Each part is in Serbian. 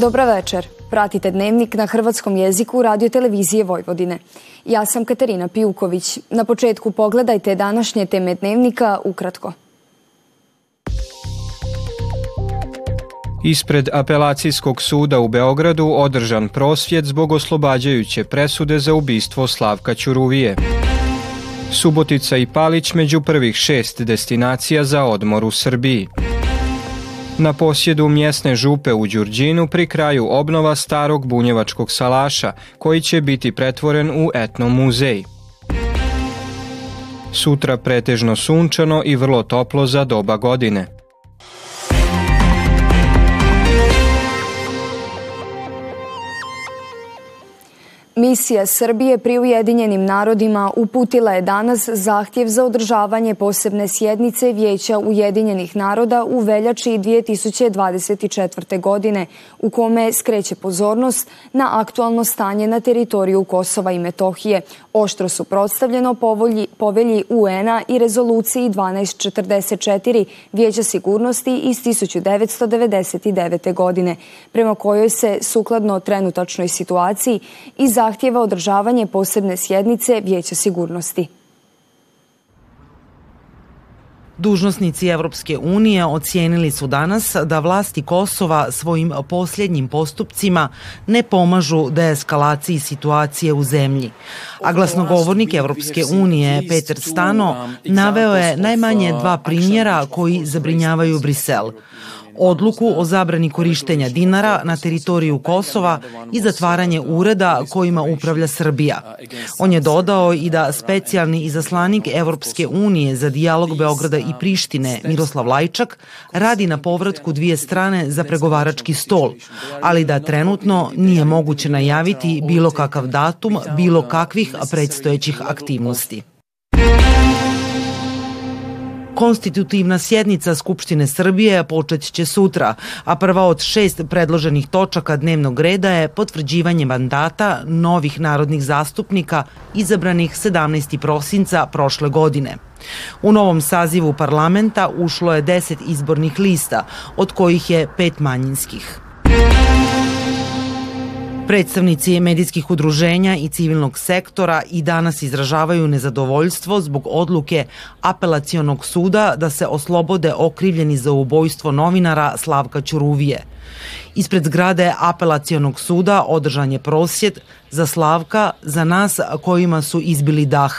Dobra večer. Pratite dnevnik na hrvatskom jeziku radio televizije Vojvodine. Ja sam Katarina Pijuković. Na početku pogledajte današnje teme dnevnika ukratko. Ispred apelacijskog suda u Beogradu održan prosvjed zbog oslobađajuće presude za ubistvo Slavka Ćuruvije. Subotica i Palić među prvih šest destinacija za odmor u Srbiji. Na posjedu mjesne župe u Đurđinu pri kraju obnova starog bunjevačkog salaša, koji će biti pretvoren u etno muzej. Sutra pretežno sunčano i vrlo toplo za doba godine. Misija Srbije pri Ujedinjenim narodima uputila je danas zahtjev za održavanje posebne sjednice Vijeća Ujedinjenih naroda u veljači 2024. godine, u kome skreće pozornost na aktualno stanje na teritoriju Kosova i Metohije, oštro suprotstavljeno povolji, povelji UN-a i rezoluciji 1244 Vijeća sigurnosti iz 1999. godine, prema kojoj se, sukladno trenutačnoj situaciji, i zahtjeva održavanje posebne sjednice Vijeća sigurnosti. Dužnosnici Evropske unije ocijenili su danas da vlasti Kosova svojim posljednjim postupcima ne pomažu deeskalaciji situacije u zemlji. A glasnogovornik Evropske unije Peter Stano naveo je najmanje dva primjera koji zabrinjavaju Brisel odluku o zabrani korištenja dinara na teritoriju Kosova i zatvaranje ureda kojima upravlja Srbija. On je dodao i da specijalni izaslanik Evropske unije za dijalog Beograda i Prištine Miroslav Lajčak radi na povratku dvije strane za pregovarački stol, ali da trenutno nije moguće najaviti bilo kakav datum bilo kakvih predstojećih aktivnosti. Konstitutivna sjednica Skupštine Srbije počet će sutra, a prva od šest predloženih točaka dnevnog reda je potvrđivanje mandata novih narodnih zastupnika izabranih 17. prosinca prošle godine. U novom sazivu parlamenta ušlo je 10 izbornih lista, od kojih je pet manjinskih. Predstavnici medijskih udruženja i civilnog sektora i danas izražavaju nezadovoljstvo zbog odluke apelacionog suda da se oslobode okrivljeni za ubojstvo novinara Slavka Ćuruvije. Ispred zgrade apelacionog suda održan je prosjed za Slavka, za nas kojima su izbili dah.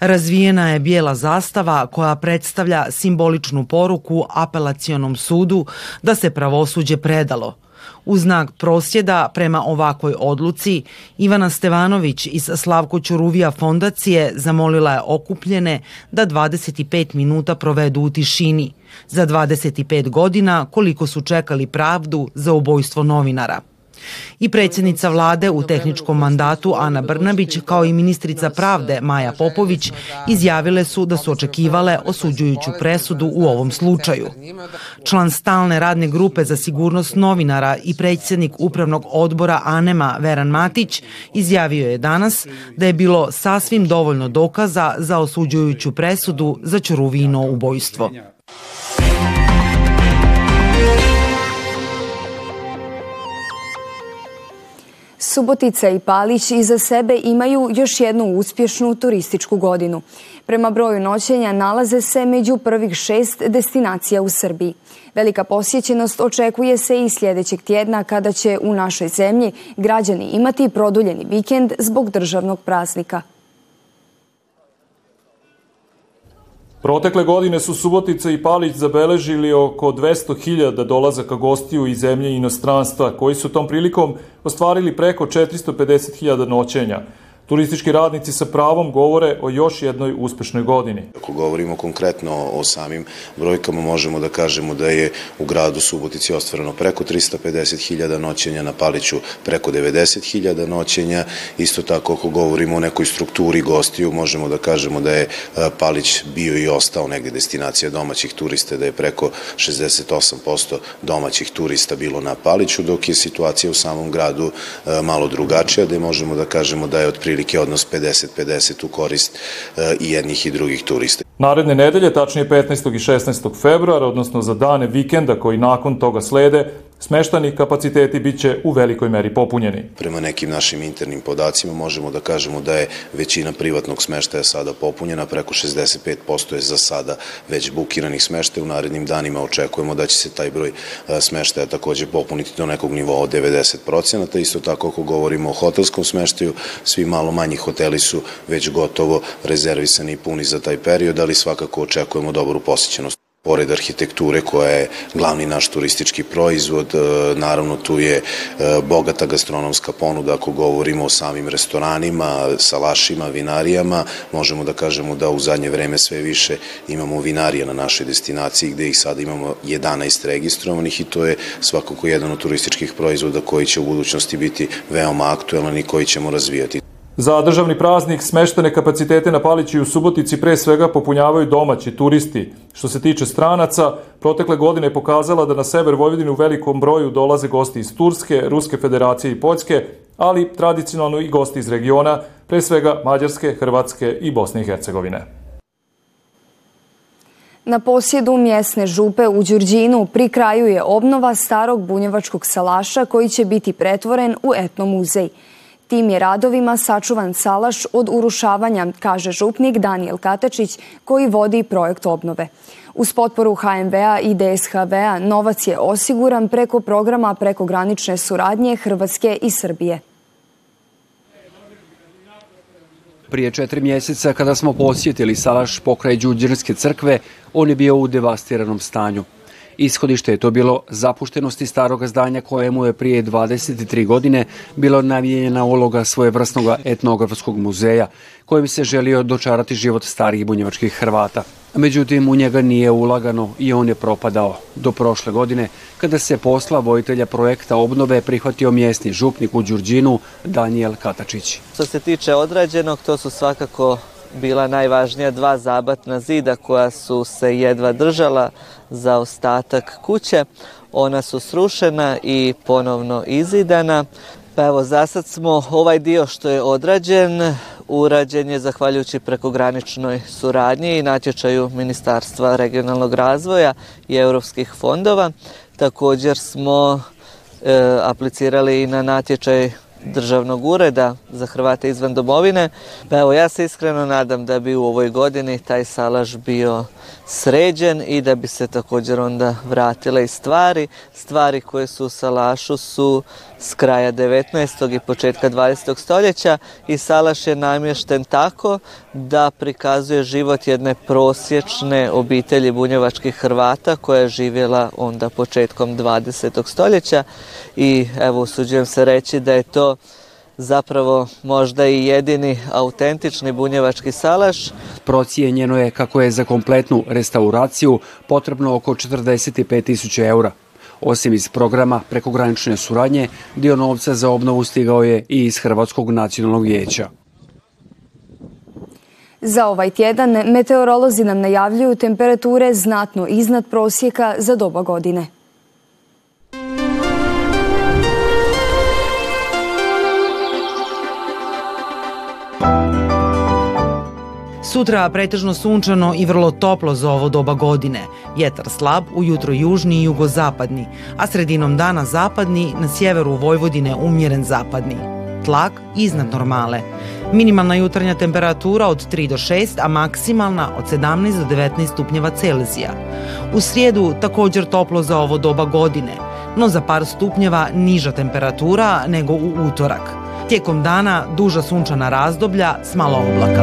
Razvijena je bijela zastava koja predstavlja simboličnu poruku apelacionom sudu da se pravosuđe predalo – U znak prosjeda prema ovakvoj odluci, Ivana Stevanović iz Slavko Ćuruvija fondacije zamolila je okupljene da 25 minuta provedu u tišini. Za 25 godina koliko su čekali pravdu za ubojstvo novinara. I predsjednica vlade u tehničkom mandatu Ana Brnabić kao i ministrica pravde Maja Popović izjavile su da su očekivale osuđujuću presudu u ovom slučaju. Član stalne radne grupe za sigurnost novinara i predsjednik upravnog odbora Anema Veran Matić izjavio je danas da je bilo sasvim dovoljno dokaza za osuđujuću presudu za Ćuruvino ubojstvo. Subotica i Palić iza sebe imaju još jednu uspješnu turističku godinu. Prema broju noćenja nalaze se među prvih šest destinacija u Srbiji. Velika posjećenost očekuje se i sljedećeg tjedna kada će u našoj zemlji građani imati produljeni vikend zbog državnog praznika. Protekle godine su Subotica i Palić zabeležili oko 200.000 dolazaka gostiju iz zemlje i inostranstva, koji su tom prilikom ostvarili preko 450.000 noćenja. Turistički radnici sa pravom govore o još jednoj uspešnoj godini. Ako govorimo konkretno o samim brojkama, možemo da kažemo da je u gradu Subotici ostvareno preko 350.000 noćenja, na Paliću preko 90.000 noćenja. Isto tako, ako govorimo o nekoj strukturi gostiju, možemo da kažemo da je Palić bio i ostao negde destinacija domaćih turista, da je preko 68% domaćih turista bilo na Paliću, dok je situacija u samom gradu malo drugačija, da možemo da kažemo da je otprilike otprilike odnos 50-50 u korist e, i jednih i drugih turista. Naredne nedelje, tačnije 15. i 16. februara, odnosno za dane vikenda koji nakon toga slede, Smeštani kapaciteti biće u velikoj meri popunjeni. Prema nekim našim internim podacima možemo da kažemo da je većina privatnog smeštaja sada popunjena, preko 65% je za sada već bukiranih smeštaja. U narednim danima očekujemo da će se taj broj smeštaja takođe popuniti do nekog nivoa od 90%. Isto tako ako govorimo o hotelskom smeštaju, svi malo manji hoteli su već gotovo rezervisani i puni za taj period, ali svakako očekujemo dobru posjećenost. Pored arhitekture koja je glavni naš turistički proizvod, e, naravno tu je e, bogata gastronomska ponuda ako govorimo o samim restoranima, salašima, vinarijama. Možemo da kažemo da u zadnje vreme sve više imamo vinarija na našoj destinaciji gde ih sada imamo 11 registrovanih i to je svakako jedan od turističkih proizvoda koji će u budućnosti biti veoma aktuelan i koji ćemo razvijati. Za državni praznik smeštene kapacitete na Palići u Subotici pre svega popunjavaju domaći turisti. Što se tiče stranaca, protekle godine je pokazala da na sever Vojvodine u velikom broju dolaze gosti iz Turske, Ruske federacije i Poljske, ali tradicionalno i gosti iz regiona, pre svega Mađarske, Hrvatske i Bosne i Hercegovine. Na posjedu mjesne župe u Đurđinu pri kraju je obnova starog bunjevačkog salaša koji će biti pretvoren u etnomuzej. Tim je radovima sačuvan salaš od urušavanja, kaže župnik Daniel Katačić, koji vodi projekt obnove. Uz potporu HMV-a i DSHV-a novac je osiguran preko programa prekogranične suradnje Hrvatske i Srbije. Prije četiri mjeseca kada smo posjetili salaš pokraj Đuđerske crkve, on je bio u devastiranom stanju. Ishodište je to bilo zapuštenosti starog zdanja kojemu je prije 23 godine bilo navijenjena uloga svojevrsnog etnografskog muzeja kojim se želio dočarati život starih bunjevačkih Hrvata. Međutim, u njega nije ulagano i on je propadao. Do prošle godine, kada se posla vojitelja projekta obnove prihvatio mjesni župnik u Đurđinu, Daniel Katačić. Što se tiče odrađenog, to su svakako bila najvažnija dva zabatna zida koja su se jedva držala za ostatak kuće. Ona su srušena i ponovno izidana. Pa evo, za sad smo ovaj dio što je odrađen, urađen je zahvaljujući prekograničnoj suradnji i natječaju Ministarstva regionalnog razvoja i europskih fondova. Također smo e, aplicirali i na natječaj državnog ureda za Hrvate izvan domovine. Pa evo, ja se iskreno nadam da bi u ovoj godini taj salaš bio sređen i da bi se također onda vratile i stvari. Stvari koje su u salašu su s kraja 19. i početka 20. stoljeća i salaš je namješten tako da prikazuje život jedne prosječne obitelji bunjevačkih Hrvata koja je živjela onda početkom 20. stoljeća i evo usuđujem se reći da je to zapravo možda i jedini autentični bunjevački salaš. Procijenjeno je kako je za kompletnu restauraciju potrebno oko 45.000 eura. Osim iz programa prekogranične suradnje, dio novca za obnovu stigao je i iz Hrvatskog nacionalnog vijeća. Za ovaj tjedan meteorolozi nam najavljuju temperature znatno iznad prosjeka za doba godine. Sutra pretežno sunčano i vrlo toplo za ovo doba godine. Vjetar slab, ujutro južni i jugozapadni, a sredinom dana zapadni, na sjeveru Vojvodine umjeren zapadni. Tlak iznad normale. Minimalna jutarnja temperatura od 3 do 6, a maksimalna od 17 do 19 stupnjeva Celzija. U srijedu također toplo za ovo doba godine, no za par stupnjeva niža temperatura nego u utorak. Tijekom dana duža sunčana razdoblja s malo oblaka.